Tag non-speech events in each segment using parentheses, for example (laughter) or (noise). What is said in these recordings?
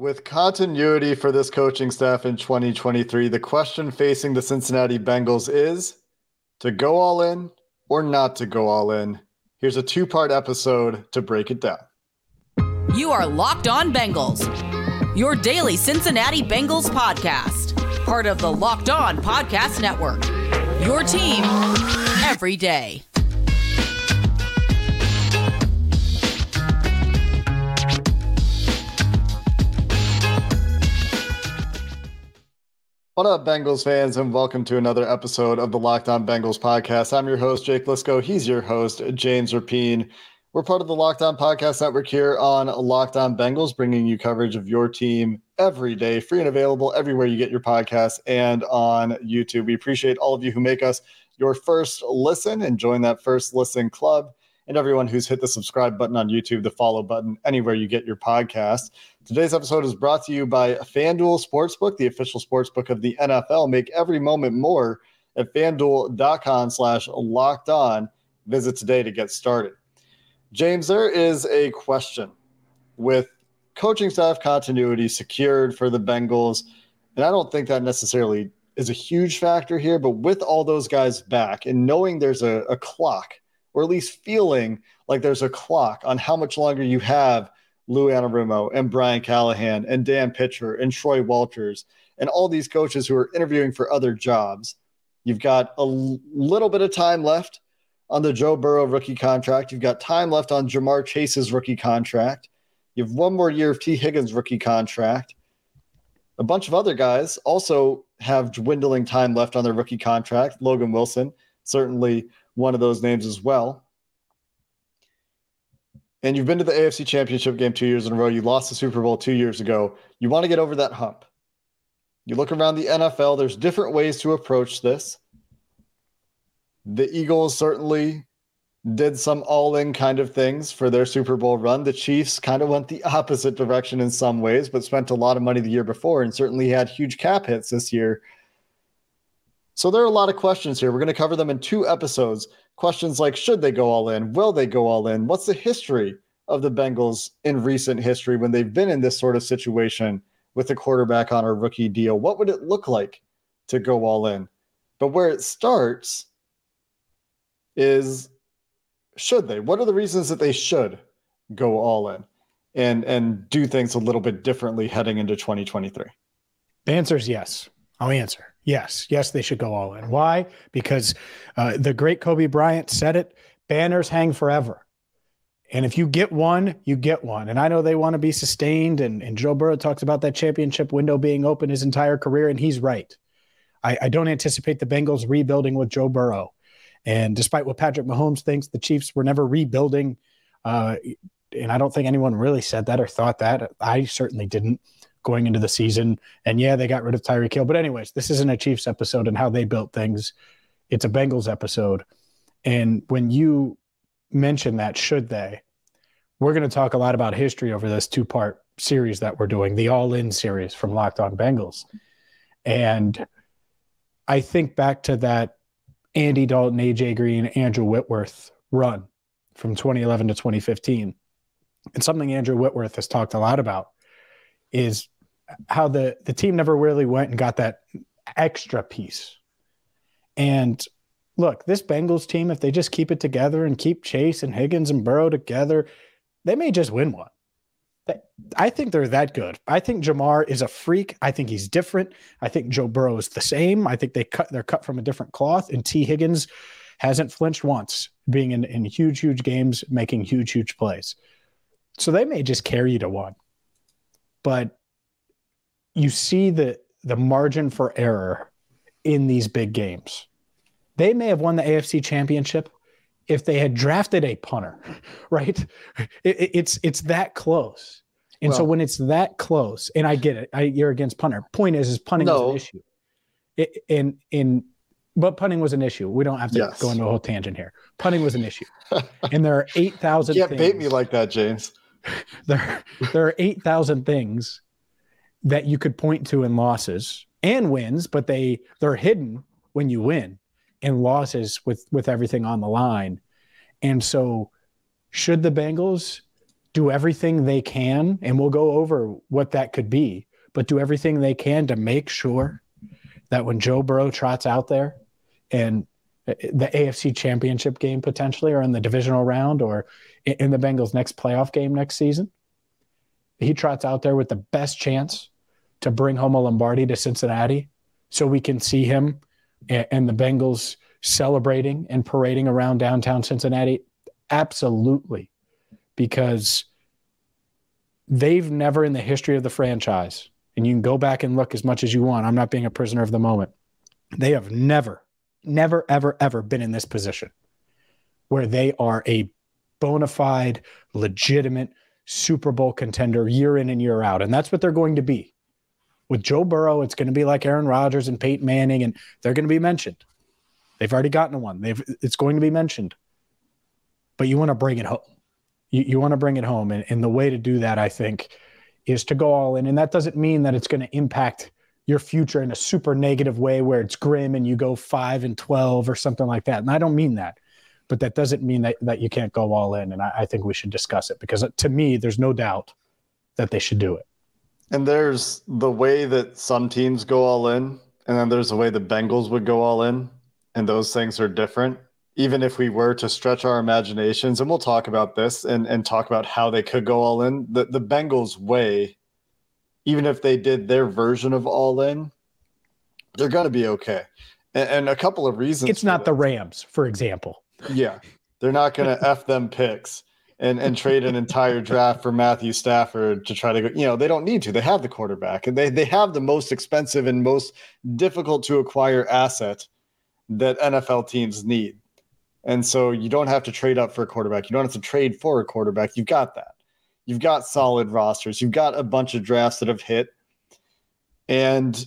With continuity for this coaching staff in 2023, the question facing the Cincinnati Bengals is to go all in or not to go all in. Here's a two part episode to break it down. You are Locked On Bengals, your daily Cincinnati Bengals podcast, part of the Locked On Podcast Network. Your team every day. What up, Bengals fans, and welcome to another episode of the Locked On Bengals podcast. I'm your host, Jake Liskow. He's your host, James Rapien. We're part of the Locked On Podcast Network here on Locked On Bengals, bringing you coverage of your team every day, free and available everywhere you get your podcasts and on YouTube. We appreciate all of you who make us your first listen and join that first listen club and everyone who's hit the subscribe button on YouTube, the follow button, anywhere you get your podcast. Today's episode is brought to you by FanDuel Sportsbook, the official sportsbook of the NFL. Make every moment more at fanduel.com slash locked on. Visit today to get started. James, there is a question with coaching staff continuity secured for the Bengals. And I don't think that necessarily is a huge factor here, but with all those guys back and knowing there's a, a clock – or at least feeling like there's a clock on how much longer you have Lou Anarumo and Brian Callahan and Dan Pitcher and Troy Walters and all these coaches who are interviewing for other jobs. You've got a little bit of time left on the Joe Burrow rookie contract. You've got time left on Ja'Marr Chase's rookie contract. You have one more year of Tee Higgins' rookie contract. A bunch of other guys also have dwindling time left on their rookie contract. Logan Wilson, certainly one of those names as well. And you've been to the AFC Championship game two years in a row. You lost the Super Bowl two years ago. You want to get over that hump. You look around the NFL, there's different ways to approach this. The Eagles certainly did some all in kind of things for their Super Bowl run. The Chiefs kind of went the (laughs) opposite direction in some ways, but spent a lot of money the year before and certainly had huge cap hits this year so there are a lot of questions here. We're going to cover them in two episodes. Questions like should they go all in? Will they go all in? What's the history of the Bengals in recent history when they've been in this sort of situation with the quarterback on a rookie deal? What would it look like to go all in? But where it starts is should they? What are the reasons that they should go all in and and do things a little bit differently heading into 2023? The answer is yes. I'll answer. Yes, yes, they should go all in. Why? Because uh, the great Kobe Bryant said it banners hang forever. And if you get one, you get one. And I know they want to be sustained. And, and Joe Burrow talks about that championship window being open his entire career, and he's right. I, I don't anticipate the Bengals rebuilding with Joe Burrow. And despite what Patrick Mahomes thinks, the Chiefs were never rebuilding. Uh, and I don't think anyone really said that or thought that. I certainly didn't going into the season. And yeah, they got rid of Tyreek Hill. But, anyways, this isn't a Chiefs episode and how they built things. It's a Bengals episode. And when you mention that, should they, we're going to talk a lot about history over this two part series that we're doing, the All In series from Locked On Bengals. And I think back to that Andy Dalton, AJ Green, Andrew Whitworth run from 2011 to 2015. And something Andrew Whitworth has talked a lot about is how the the team never really went and got that extra piece. And look, this Bengals team, if they just keep it together and keep Chase and Higgins and Burrow together, they may just win one. I think they're that good. I think Ja'Marr is a freak. I think he's different. I think Joe Burrow is the same. I think they cut they're cut from a different cloth. And Tee Higgins hasn't flinched once, being in, in huge, huge games, making huge, huge plays. So they may just carry you to one but you see the the margin for error in these big games. They may have won the AFC championship if they had drafted a punter, (laughs) right? It, it's it's that close. And well, so when it's that close, and I get it, I, you're against punter. Point is, is punting no. was an issue. It, in in but punting was an issue. We don't have to yes. go into a whole tangent here. Punting was an issue, and there are (laughs) eight thousand. Can't bait me like that, James. (laughs) there there are 8,000 things that you could point to in losses and wins, but they they're hidden when you win and losses with with everything on the line. And so should the Bengals do everything they can, and we'll go over what that could be, but do everything they can to make sure that when Joe Burrow trots out there and uh, the AFC championship game potentially, or in the divisional round, or in the Bengals' next playoff game next season, he trots out there with the best chance to bring home a Lombardi to Cincinnati so we can see him and the Bengals celebrating and parading around downtown Cincinnati? Absolutely. Because they've never in the history of the franchise, and you can go back and look as much as you want. I'm not being a prisoner of the moment. They have never, never, ever, ever been in this position where they are a bona fide, legitimate Super Bowl contender year in and year out. And that's what they're going to be. With Joe Burrow, it's going to be like Aaron Rodgers and Peyton Manning, and they're going to be mentioned. They've already gotten one. They've it's going to be mentioned. But you want to bring it home. You, you want to bring it home. And, and the way to do that, I think, is to go all in. And that doesn't mean that it's going to impact your future in a super negative way where it's grim and you go five and 12 or something like that. And I don't mean that, but that doesn't mean that, that you can't go all in. And I, I think we should discuss it because to me, there's no doubt that they should do it. And there's the way that some teams go all in, and then there's the way the Bengals would go all in, and those things are different. Even if we were to stretch our imaginations, and we'll talk about this and, and talk about how they could go all in, the, the Bengals way, even if they did their version of all in, they're going to be okay. And, and, a couple of reasons. It's not that. the Rams, for example. Yeah. They're not going (laughs) to F them picks and and trade an entire draft for Matthew Stafford to try to go. You know, they don't need to. They have the quarterback, and they they have the most expensive and most difficult to acquire asset that NFL teams need. And so you don't have to trade up for a quarterback. You don't have to trade for a quarterback. You've got that. You've got solid rosters. You've got a bunch of drafts that have hit. And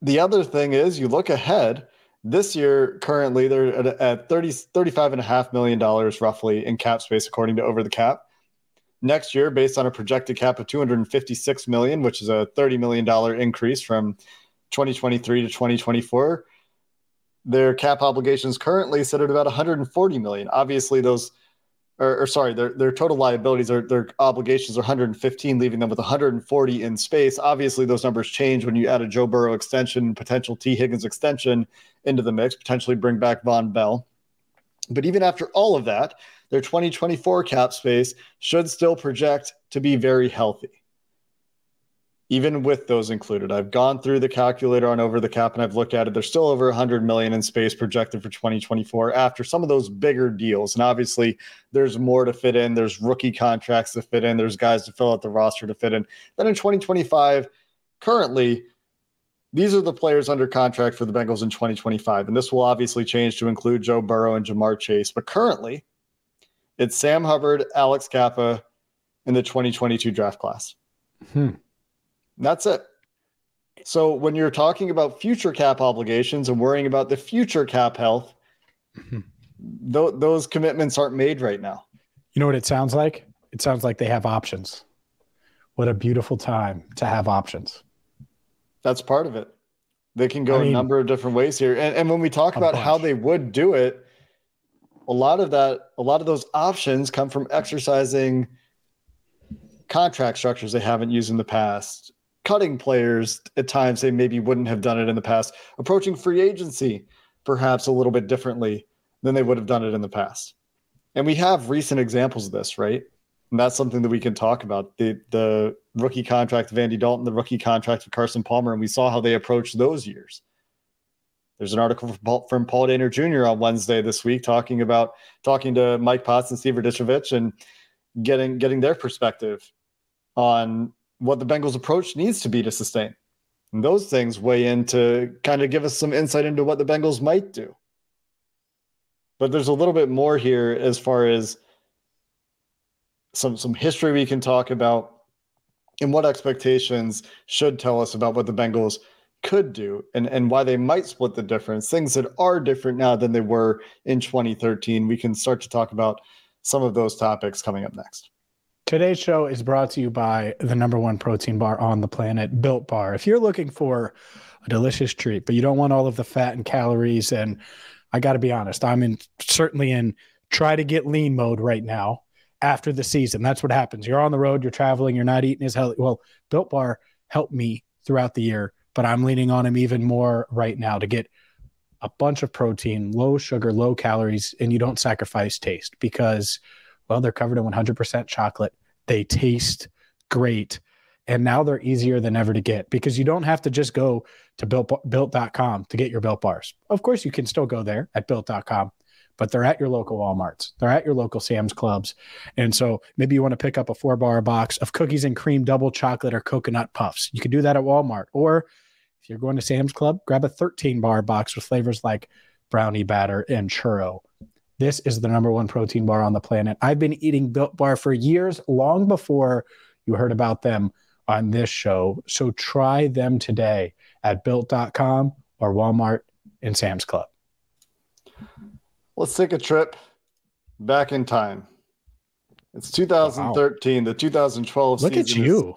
the other thing is you look ahead this year, currently, they're at, at 30, $35.5 million roughly in cap space, according to Over the Cap. Next year, based on a projected cap of 256 million, which is a $30 million increase from 2023 to 2024, their cap obligations currently sit at about 140 million. Obviously, those or, or, sorry, their their total liabilities or their obligations are 115, leaving them with 140 in space. Obviously, those numbers change when you add a Joe Burrow extension, potential Tee Higgins extension into the mix, potentially bring back Vonn Bell. But even after all of that, their 2024 cap space should still project to be very healthy even with those included. I've gone through the calculator on over the cap and I've looked at it. There's still over 100 million in space projected for 2024 after some of those bigger deals. And obviously, there's more to fit in. There's rookie contracts to fit in. There's guys to fill out the roster to fit in. Then in 2025, currently, these are the players under contract for the Bengals in 2025. And this will obviously change to include Joe Burrow and Ja'Marr Chase. But currently, it's Sam Hubbard, Alex Cappa in the 2022 draft class. Hmm. That's it. So when you're talking about future cap obligations and worrying about the future cap health, mm-hmm. th- those commitments aren't made right now. You know what it sounds like? It sounds like they have options. What a beautiful time to have options. That's part of it. They can go I mean, a number of different ways here. And, and when we talk about bunch. how they would do it, a lot of that, a lot of those options come from exercising contract structures they haven't used in the past, cutting players at times they maybe wouldn't have done it in the past, approaching free agency perhaps a little bit differently than they would have done it in the past. And we have recent examples of this, right? And that's something that we can talk about. The the rookie contract of Andy Dalton, the rookie contract of Carson Palmer, and we saw how they approached those years. There's an article from Paul, from Paul Dehner Jr. on Wednesday this week talking about talking to Mike Potts and Steve Radicevic and getting getting their perspective on what the Bengals' approach needs to be to sustain. And those things weigh in to kind of give us some insight into what the Bengals might do. But there's a little bit more here as far as some some history we can talk about and what expectations should tell us about what the Bengals could do and, and why they might split the difference. Things that are different now than they were in 2013. We can start to talk about some of those topics coming up next. Today's show is brought to you by the number one protein bar on the planet, Built Bar. If you're looking for a delicious treat, but you don't want all of the fat and calories, and I got to be honest, I'm in certainly in try to get lean mode right now. after the season. That's what happens. You're on the road, you're traveling, you're not eating as healthy. Well, Built Bar helped me throughout the year, but I'm leaning on them even more right now to get a bunch of protein, low sugar, low calories, and you don't sacrifice taste because, well, they're covered in 100% chocolate. They taste great. And now they're easier than ever to get because you don't have to just go to built, built.com to get your built bars. Of course, you can still go there at built.com, but they're at your local Walmarts. They're at your local Sam's Clubs. And so maybe you want to pick up a four bar box of cookies and cream double chocolate or coconut puffs. You can do that at Walmart. Or if you're going to Sam's Club, grab a 13 bar box with flavors like brownie batter and churro. This is the number one protein bar on the planet. I've been eating Built Bar for years, long before you heard about them on this show. So try them today at built.com or Walmart and Sam's Club. Let's take a trip back in time. It's 2013, wow. the 2012 Look at you.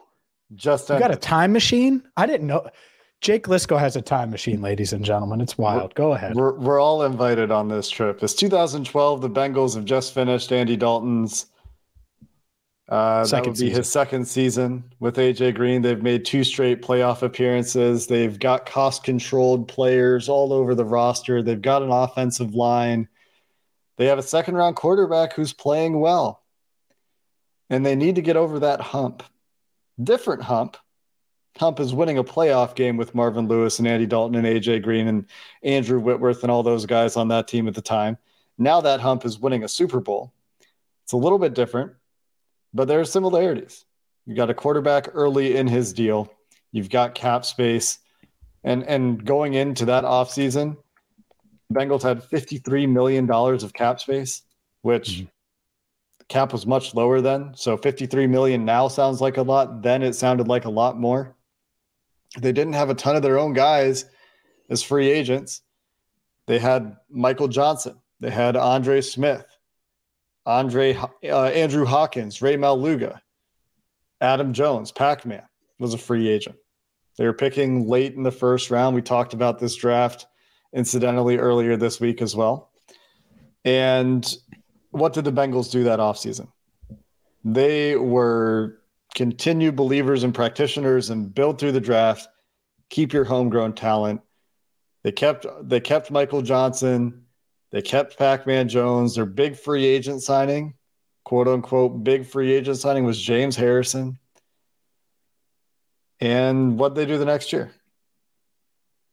Just you got a time machine? I didn't know. Jake Liskow has a time machine, ladies and gentlemen. It's wild. Go ahead. We're, we're all invited on this trip. It's 2012. The Bengals have just finished Andy Dalton's. Uh, that would be season. his second season with AJ Green. They've made two straight playoff appearances. They've got cost controlled players all over the roster. They've got an offensive line. They have a second round quarterback who's playing well. And they need to get over that hump. Different hump hump is winning a playoff game with Marvin Lewis and Andy Dalton and AJ Green and Andrew Whitworth and all those guys on that team at the time. Now that hump is winning a Super Bowl. It's a little bit different, but there are similarities. You got a quarterback early in his deal. You've got cap space. And and going into that offseason, the Bengals had $53 million of cap space, which mm-hmm. cap was much lower then. So 53 million now sounds like a lot. Then it sounded like a lot more. They didn't have a ton of their own guys as free agents. They had Michael Johnson. They had Andre Smith, Andre uh, Andrew Hawkins, Rey Maualuga, Adam Jones, Pac-Man was a free agent. They were picking late in the first round. We talked about this draft incidentally earlier this week as well. And what did the Bengals do that offseason? They were continue believers and practitioners and build through the draft, keep your homegrown talent. They kept they kept Michael Johnson, they kept Pac-Man Jones. Their big free agent signing, quote unquote, big free agent signing was James Harrison. And what they do the next year?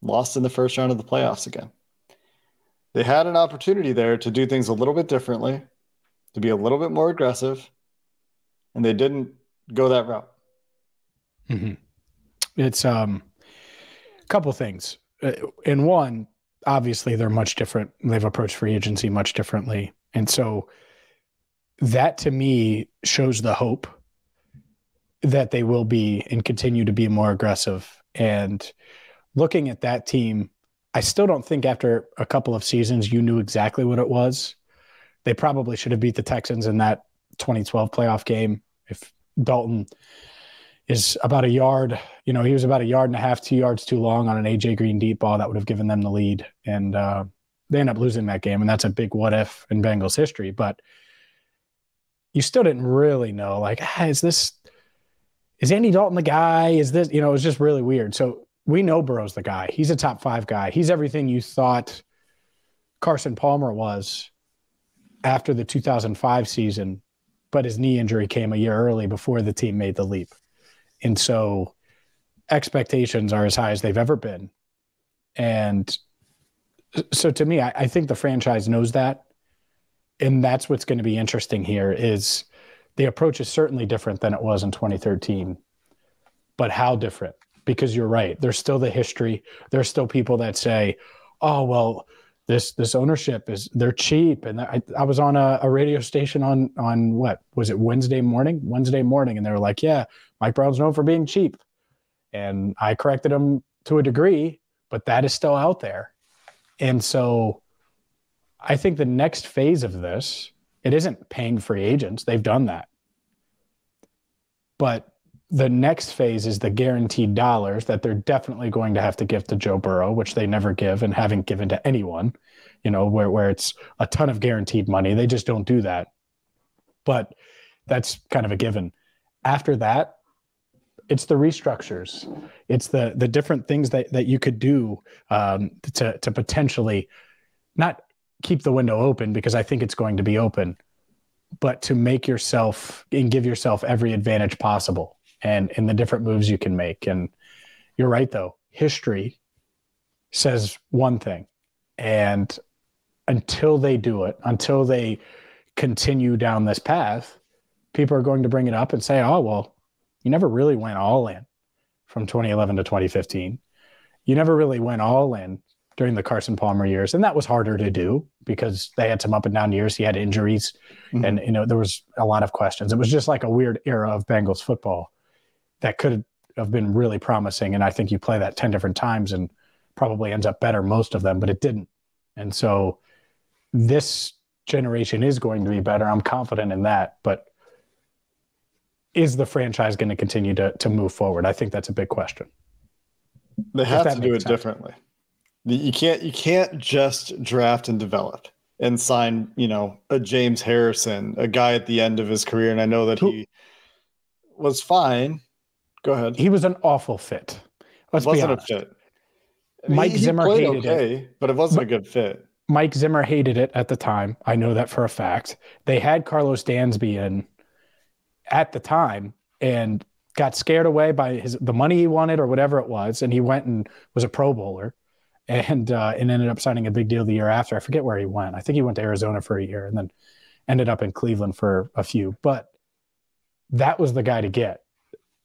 Lost in the first round of the playoffs again. They had an opportunity there to do things a little bit differently, to be a little bit more aggressive, and they didn't go that route. Mm-hmm. It's um, a couple things. Uh, in one, obviously, they're much different. They've approached free agency much differently, and so that to me shows the hope that they will be and continue to be more aggressive. And looking at that team, I still don't think after a couple of seasons you knew exactly what it was. They probably should have beat the Texans in that 2012 playoff game if Dalton is about a yard. You know, he was about a yard and a half, two yards too long on an AJ Green deep ball that would have given them the lead, and uh, they end up losing that game. And that's a big what if in Bengals history. But you still didn't really know, like, ah, is this is Andy Dalton the guy? Is this you know? It was just really weird. So we know Burrow's the guy. He's a top five guy. He's everything you thought Carson Palmer was after the 2005 season but his knee injury came a year early before the team made the leap. And so expectations are as high as they've ever been. And so to me, I, I think the franchise knows that. And that's what's going to be interesting here is the approach is certainly different than it was in 2013. But how different? Because you're right. There's still the history. There's still people that say, oh, well, this this ownership is they're cheap. And I, I was on a, a, radio station on on what was it wednesday morning? Wednesday morning. And they were like yeah mike brown's known for being cheap. And i corrected him to a degree but that is still out there. And so i think the next phase of this it isn't paying free agents. They've done that. But the next phase is the guaranteed dollars that they're definitely going to have to give to Joe Burrow, which they never give and haven't given to anyone, you know, where, where it's a ton of guaranteed money. They just don't do that. But that's kind of a given. After that, it's the restructures, it's the the different things that that you could do um, to to potentially not keep the window open because I think it's going to be open, but to make yourself and give yourself every advantage possible, and in the different moves you can make. And you're right though, history says one thing, and until they do it, until they continue down this path, people are going to bring it up and say, "Oh well." you never really went all in from 2011 to 2015. You never really went all in during the Carson Palmer years, and that was harder to do because they had some up and down years. He had injuries, mm-hmm. and you know there was a lot of questions. It was just like a weird era of Bengals football that could have been really promising. And I think you play that ten different times and probably ends up better most of them, but it didn't. And so this generation is going to be better. I'm confident in that, but is the franchise going to continue to to move forward? I think that's a big question. They have to do it sense. differently. You can't you can't just draft and develop and sign, you know, a James Harrison, a guy at the end of his career. And I know that he was fine. Go ahead. He was an awful fit. Let's wasn't be honest. a fit. I mean, Mike he, Zimmer he hated okay, it, but it wasn't a good fit. Mike Zimmer hated it at the time. I know that for a fact. They had Karlos Dansby in at the time and got scared away by his the money he wanted or whatever it was, and he went and was a Pro Bowler, and uh, and ended up signing a big deal the year after. I forget where he went. I think he went to Arizona for a year and then ended up in Cleveland for a few. But that was the guy to get.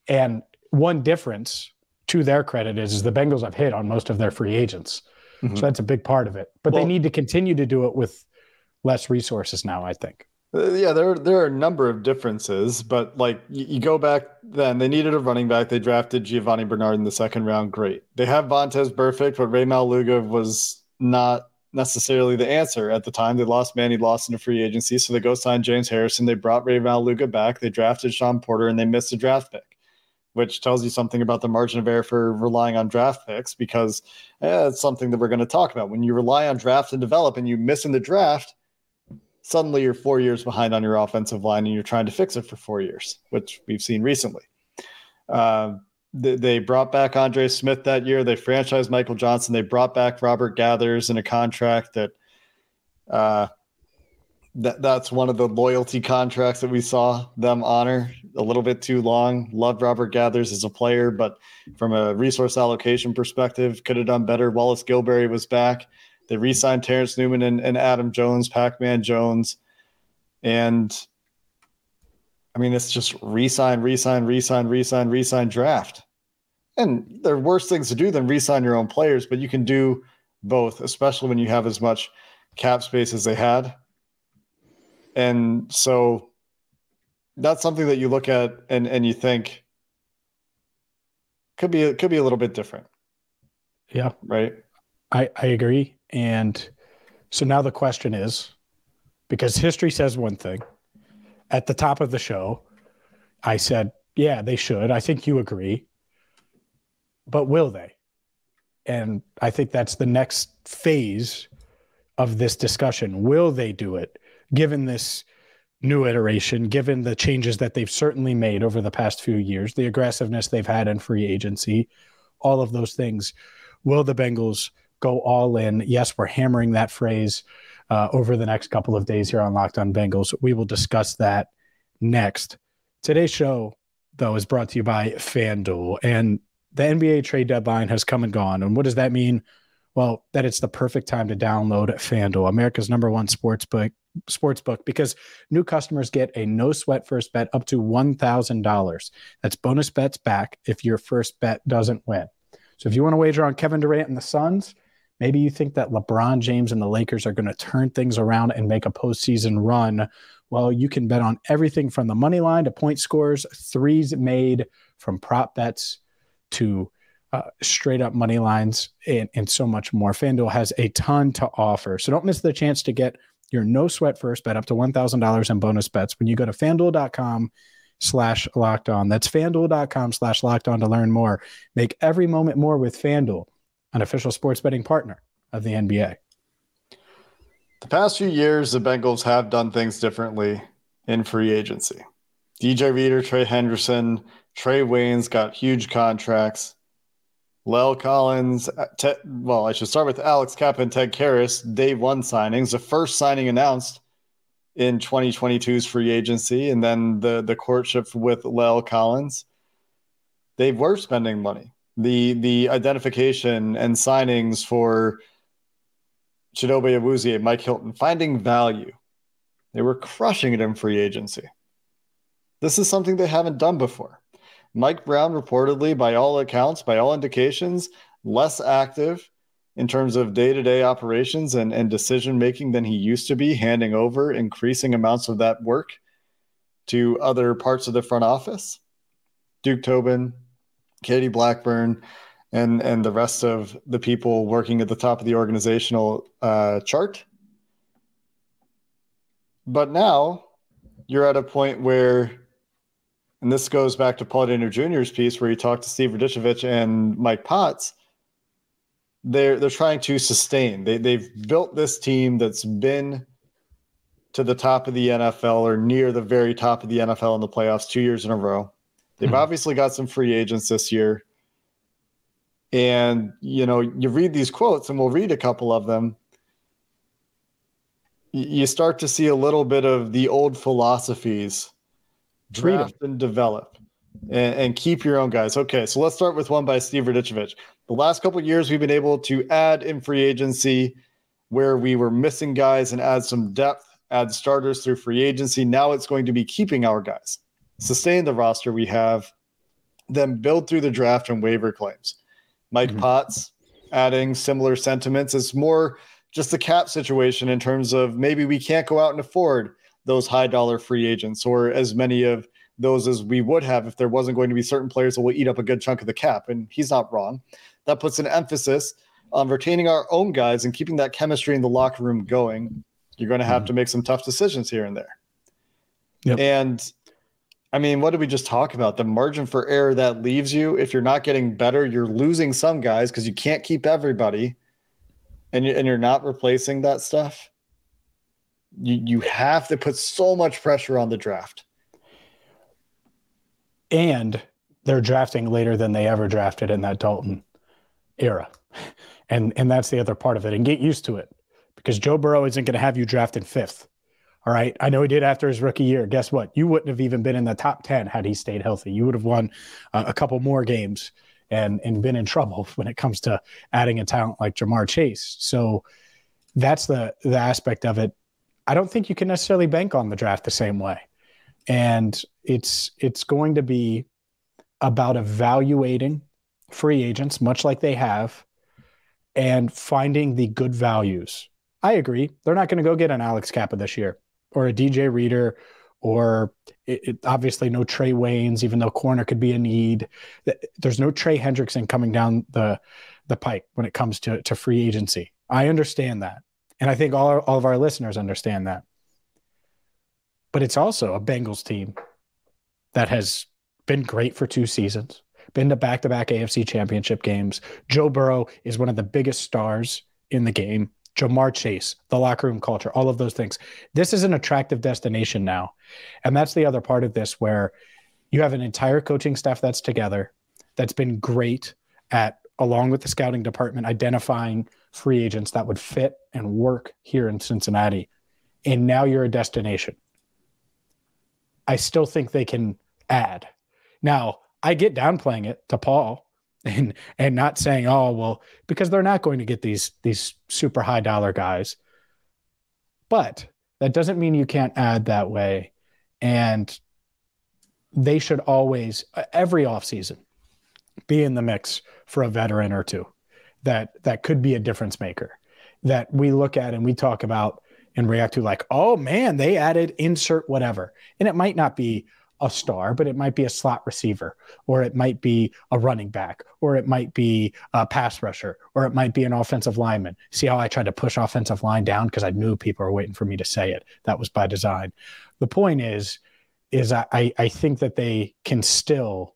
And one difference to their credit is, is the Bengals have hit on most of their free agents. Mm-hmm. So that's a big part of it. But well, they need to continue to do it with less resources now, I think. Uh, yeah, there there are a number of differences, but like you, you, go back then, they needed a running back. They drafted Giovani Bernard in the second round. Great. They have Vontaze Burfict, but Rey Maualuga was not necessarily the answer at the time. They lost Manny Lawson to free agency, so they go sign James Harrison. They brought Rey Maualuga back. They drafted Sean Porter, and they missed a draft pick, which tells you something about the margin of error for relying on draft picks because eh, it's something that we're going to talk about. When you rely on draft and develop, and you miss in the draft suddenly you're four years behind on your offensive line and you're trying to fix it for four years, which we've seen recently. Uh, they, they, brought back Andre Smith that year. They franchised Michael Johnson. They brought back Robert Geathers in a contract that uh, that that's one of the loyalty contracts that we saw them honor a little bit too long. Loved Robert Geathers as a player, but from a resource allocation perspective, could have done better. Wallace Gilberry was back. They re-signed Terrence Newman and, and Adam Jones, Pac-Man Jones, and I mean it's just re-sign, re-sign, re-sign, re-sign, re-sign draft. And there are worse things to do than re-sign your own players, but you can do both, especially when you have as much cap space as they had. And so that's something that you look at and and you think could be could be a little bit different. Yeah. Right. I, I agree. And so now the question is because history says one thing at the top of the show, I said, yeah, they should. I think you agree. But will they? And I think that's the next phase of this discussion. Will they do it given this new iteration, given the changes that they've certainly made over the past few years, the aggressiveness they've had in free agency, all of those things? Will the Bengals go all in. Yes, we're hammering that phrase uh, over the next couple of days here on Locked On Bengals. We will discuss that next. Today's show, though, is brought to you by FanDuel. And the NBA trade deadline has come and gone. And what does that mean? Well, that it's the perfect time to download FanDuel, America's number one sports book, sports book, because new customers get a no sweat first bet up to $1,000. That's bonus bets back if your first bet doesn't win. So if you want to wager on Kevin Durant and the Suns, Maybe you think that LeBron James and the Lakers are going to turn things around and make a postseason run. Well, you can bet on everything from the money line to point scores, threes made from prop bets to uh, straight up money lines and, and so much more. FanDuel has a ton to offer. So don't miss the chance to get your no sweat first bet up to $1,000 in bonus bets when you go to fanduel.com slash locked on. That's fanduel.com slash locked on to learn more. Make every moment more with FanDuel an official sports betting partner of the NBA. The past few years, the Bengals have done things differently in free agency. DJ Reader, Trey Hendrickson, Trae Waynes got huge contracts. La'el Collins, uh, Ted, well, I should start with Alex Cappa and Ted Karras, day one signings, the first signing announced in 2022's free agency, and then the the courtship with La'el Collins. They were spending money. The the identification and signings for Chidobe Awuzie and Mike Hilton finding value. They were crushing it in free agency. This is something they haven't done before. Mike Brown reportedly, by all accounts, by all indications, less active in terms of day-to-day operations and, and decision making than he used to be, handing over increasing amounts of that work to other parts of the front office. Duke Tobin, Katie Blackburn, and and the rest of the people working at the top of the organizational uh, chart. But now you're at a point where, and this goes back to Paul Dehner Jr.'s piece where he talked to Steve Radicevic and Mike Potts. They're they're trying to sustain. They they've built this team that's been to the top of the NFL or near the very top of the NFL in the playoffs two years in a row. They've mm-hmm. obviously got some free agents this year. And, you know, you read these quotes, and we'll read a couple of them. You start to see a little bit of the old philosophies draft and develop and, and, keep your own guys. Okay, so let's start with one by Steve Radicevic. The last couple years, we've been able to add in free agency where we were missing guys and add some depth, add starters through free agency. Now it's going to be keeping our guys, sustain the roster we have, then build through the draft and waiver claims. Mike mm-hmm. Potts adding similar sentiments. It's more just the cap situation in terms of maybe we can't go out and afford those high dollar free agents or as many of those as we would have if there wasn't going to be certain players that will eat up a good chunk of the cap. And he's not wrong. That puts an emphasis on retaining our own guys and keeping that chemistry in the locker room going. You're going to have mm-hmm. to make some tough decisions here and there. Yep. And I mean, what did we just talk about? The margin for error that leaves you. If you're not getting better, you're losing some guys because you can't keep everybody, and you, and you're not replacing that stuff. You you have to put so much pressure on the draft. And they're drafting later than they ever drafted in that Dalton era, and and that's the other part of it. And get used to it because Joe Burrow isn't going to have you drafted fifth. All right. I know he did after his rookie year. Guess what? You wouldn't have even been in the top 10 had he stayed healthy. You would have won uh, a couple more games and, and been in trouble (laughs) when it comes to adding a talent like Ja'Marr Chase. So that's the, the aspect of it. I don't think you can necessarily bank on the draft the same way. And it's it's going to be about evaluating free agents, much like they have, and finding the good values. I agree. They're not going to go get an Alex Cappa this year or a DJ Reader or it, it, obviously no Trae Waynes, even though corner could be a need. There's no Trey Hendrickson coming down the the pike when it comes to, to free agency. I understand that. And I think all, all of our listeners understand that. But it's also a Bengals team that has been great for two seasons, been to back to back AFC championship games. Joe Burrow is one of the biggest stars in the game. Ja'Marr Chase, the locker room culture, all of those things. This is an attractive destination now. And that's the other part of this where you have an entire coaching staff that's together, that's been great at, along with the scouting department, identifying free agents that would fit and work here in Cincinnati. And now you're a destination. I still think they can add. Now, I get downplaying it to Paul (laughs) and and not saying oh well because they're not going to get these these super high dollar guys but that doesn't mean you can't add that way and they should always every offseason be in the mix for a veteran or two that that could be a difference maker that we look at and we talk about and react to like oh man they added insert whatever and it might not be a star, but it might be a slot receiver, or it might be a running back, or it might be a pass rusher, or it might be an offensive lineman. See how I tried to push offensive line down because I knew people were waiting for me to say it. That was by design. The point is, is I, I think that they can still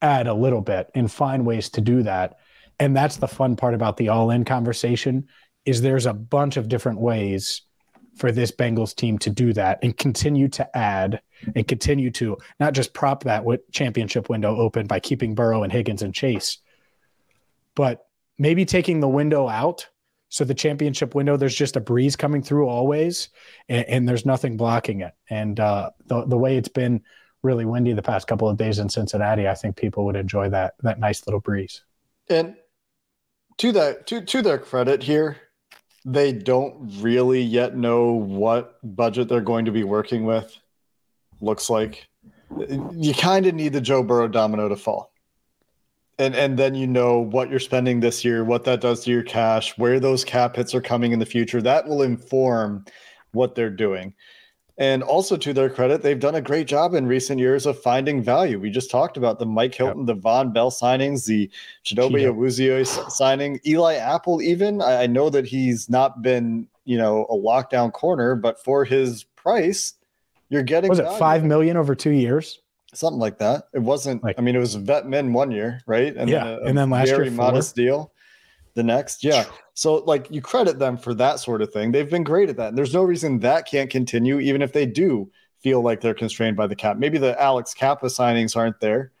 add a little bit and find ways to do that. And that's the fun part about the all in conversation is there's a bunch of different ways for this Bengals team to do that and continue to add and continue to not just prop that championship window open by keeping Burrow and Higgins and Chase, but maybe taking the window out. So the championship window, there's just a breeze coming through always, and, and there's nothing blocking it. And uh, the the way it's been really windy the past couple of days in Cincinnati, I think people would enjoy that that nice little breeze. And to that to to their credit here, they don't really yet know what budget they're going to be working with. Looks like you kind of need the Joe Burrow domino to fall. And and then you know what you're spending this year, what that does to your cash, where those cap hits are coming in the future. That will inform what they're doing. And also to their credit, they've done a great job in recent years of finding value. We just talked about the Mike Hilton, yep. the Vonn Bell signings, the Chidobe Awuzie signing, Eli Apple. Even I know that he's not been, you know, a lockdown corner, but for his price, you're getting was it five million over two years? Something like that. It wasn't. Like, I mean, it was vet men one year, right? And yeah, then a, and then last very year, modest deal. The next, yeah. So, like, you credit them for that sort of thing. They've been great at that. And there's no reason that can't continue, even if they do feel like they're constrained by the cap. Maybe the Alex Cappa signings aren't there,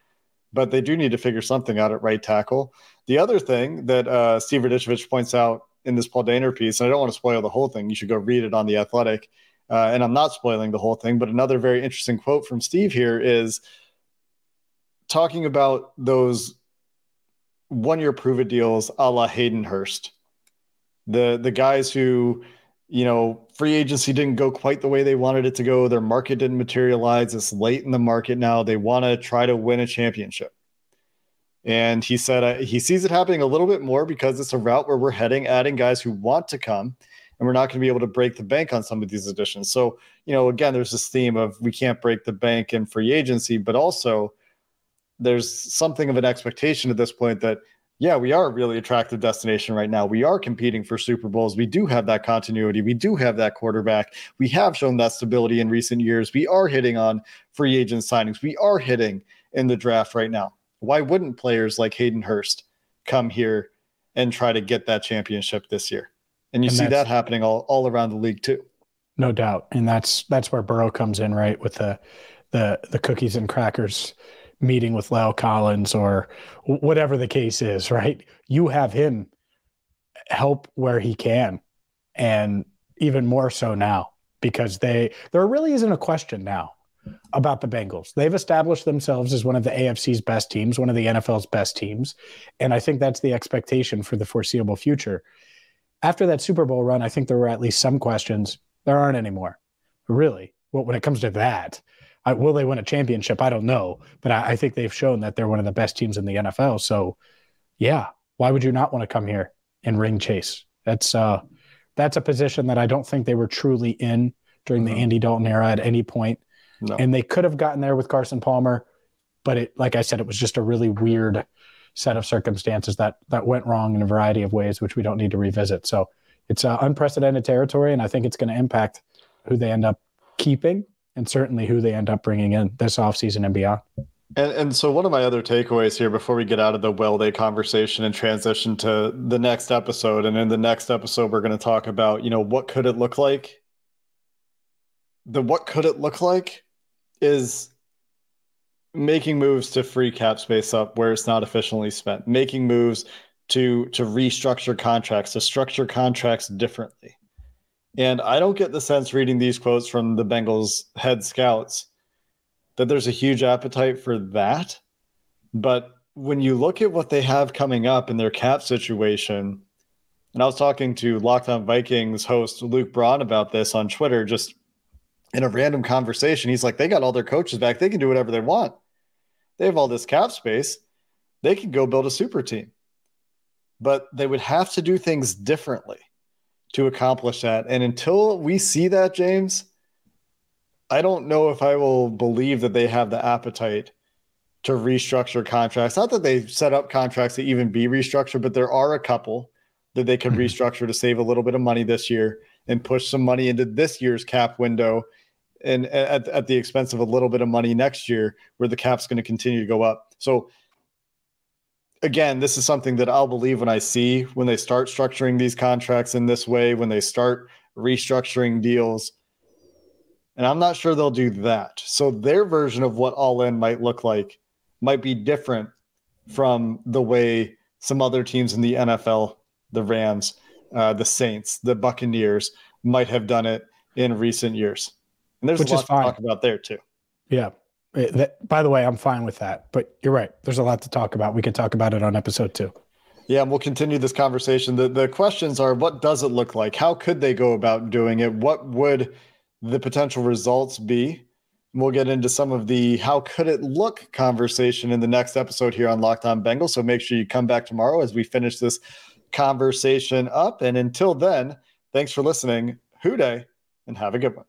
but they do need to figure something out at right tackle. The other thing that uh, Steve Radicevic points out in this Paul Dehner piece, and I don't want to spoil the whole thing, you should go read it on The Athletic. Uh, and I'm not spoiling the whole thing, but another very interesting quote from Steve here is talking about those one year prove it deals a la Hayden Hurst. The the guys who you know free agency didn't go quite the way they wanted it to go. Their market didn't materialize. It's late in the market now. They want to try to win a championship. And he said uh, he sees it happening a little bit more because it's a route where we're heading adding guys who want to come and we're not going to be able to break the bank on some of these additions. So you know again there's this theme of we can't break the bank in free agency but also there's something of an expectation at this point that yeah, we are a really attractive destination right now. We are competing for Super Bowls. We do have that continuity. We do have that quarterback. We have shown that stability in recent years. We are hitting on free agent signings. We are hitting in the draft right now. Why wouldn't players like Hayden Hurst come here and try to get that championship this year? And you and see that happening all, all around the league too. No doubt. And that's that's where Burrow comes in, right? With the the the cookies and crackers meeting with La'el Collins or whatever the case is, (laughs) right? You have him help where he can. And even more so now because they there really isn't a question now about the Bengals. They've established themselves as one of the AFC's best teams, one of the NFL's best teams, and I think that's the expectation for the foreseeable future. After that Super Bowl run, I think there were at least some questions. There aren't anymore. Really. Well, when it comes to that, I, will they win a championship? I don't know, but I, I think they've shown that they're one of the best teams in the NFL. So, yeah, why would you not want to come here and ring chase? That's uh, that's a position that I don't think they were truly in during the mm-hmm. Andy Dalton era at any point. No. And they could have gotten there with Carson Palmer, but it, like I said, it was just a really weird set of circumstances that that went wrong in a variety of ways, which we don't need to revisit. So it's uh, unprecedented territory, and I think it's going to impact who they end up keeping and certainly who they end up bringing in this offseason and beyond. And, and so one of my other takeaways here before we get out of the well day conversation and transition to the next episode and in the next episode we're going to talk about you know what could it look like the what could it look like is making moves to free cap space up where it's not efficiently spent making moves to to restructure contracts to structure contracts differently and I don't get the sense reading these quotes from the Bengals head scouts that there's a huge appetite for that. But when you look at what they have coming up in their cap situation, and I was talking to Locked On Vikings host Luke Braun about this on Twitter, just in a random conversation. He's like, they got all their coaches back. They can do whatever they want. They have all this cap space. They can go build a super team. But they would have to do things differently to accomplish that. And until we see that, James, I don't know if I will believe that they have the appetite to restructure contracts. Not that they set up contracts to even be restructured, but there are a couple that they could mm-hmm. restructure to save a little bit of money this year and push some money into this year's cap window and at, at the expense of a little bit of money next year where the cap's going to continue to go up. So again, this is something that I'll believe when I see when they start structuring these contracts in this way, when they start restructuring deals. And I'm not sure they'll do that. So their version of what all in might look like might be different from the way some other teams in the NFL, the Rams, uh, the Saints, the Buccaneers might have done it in recent years. And there's Which a lot to talk about there too. Yeah. Eh, that, by the way, I'm fine with that. But you're right. There's a lot to talk about. We could talk about it on episode two. Yeah, and we'll continue this conversation. The the questions are what does it look like? How could they go about doing it? What would the potential results be? And we'll get into some of the how could it look conversation in the next episode here on Locked On Bengals. So make sure you come back tomorrow as we finish this conversation up. And until then, thanks for listening. Who Dey, and have a good one.